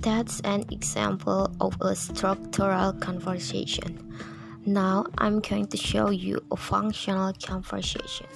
That's an example of a structural conversation. Now I'm going to show you a functional conversation.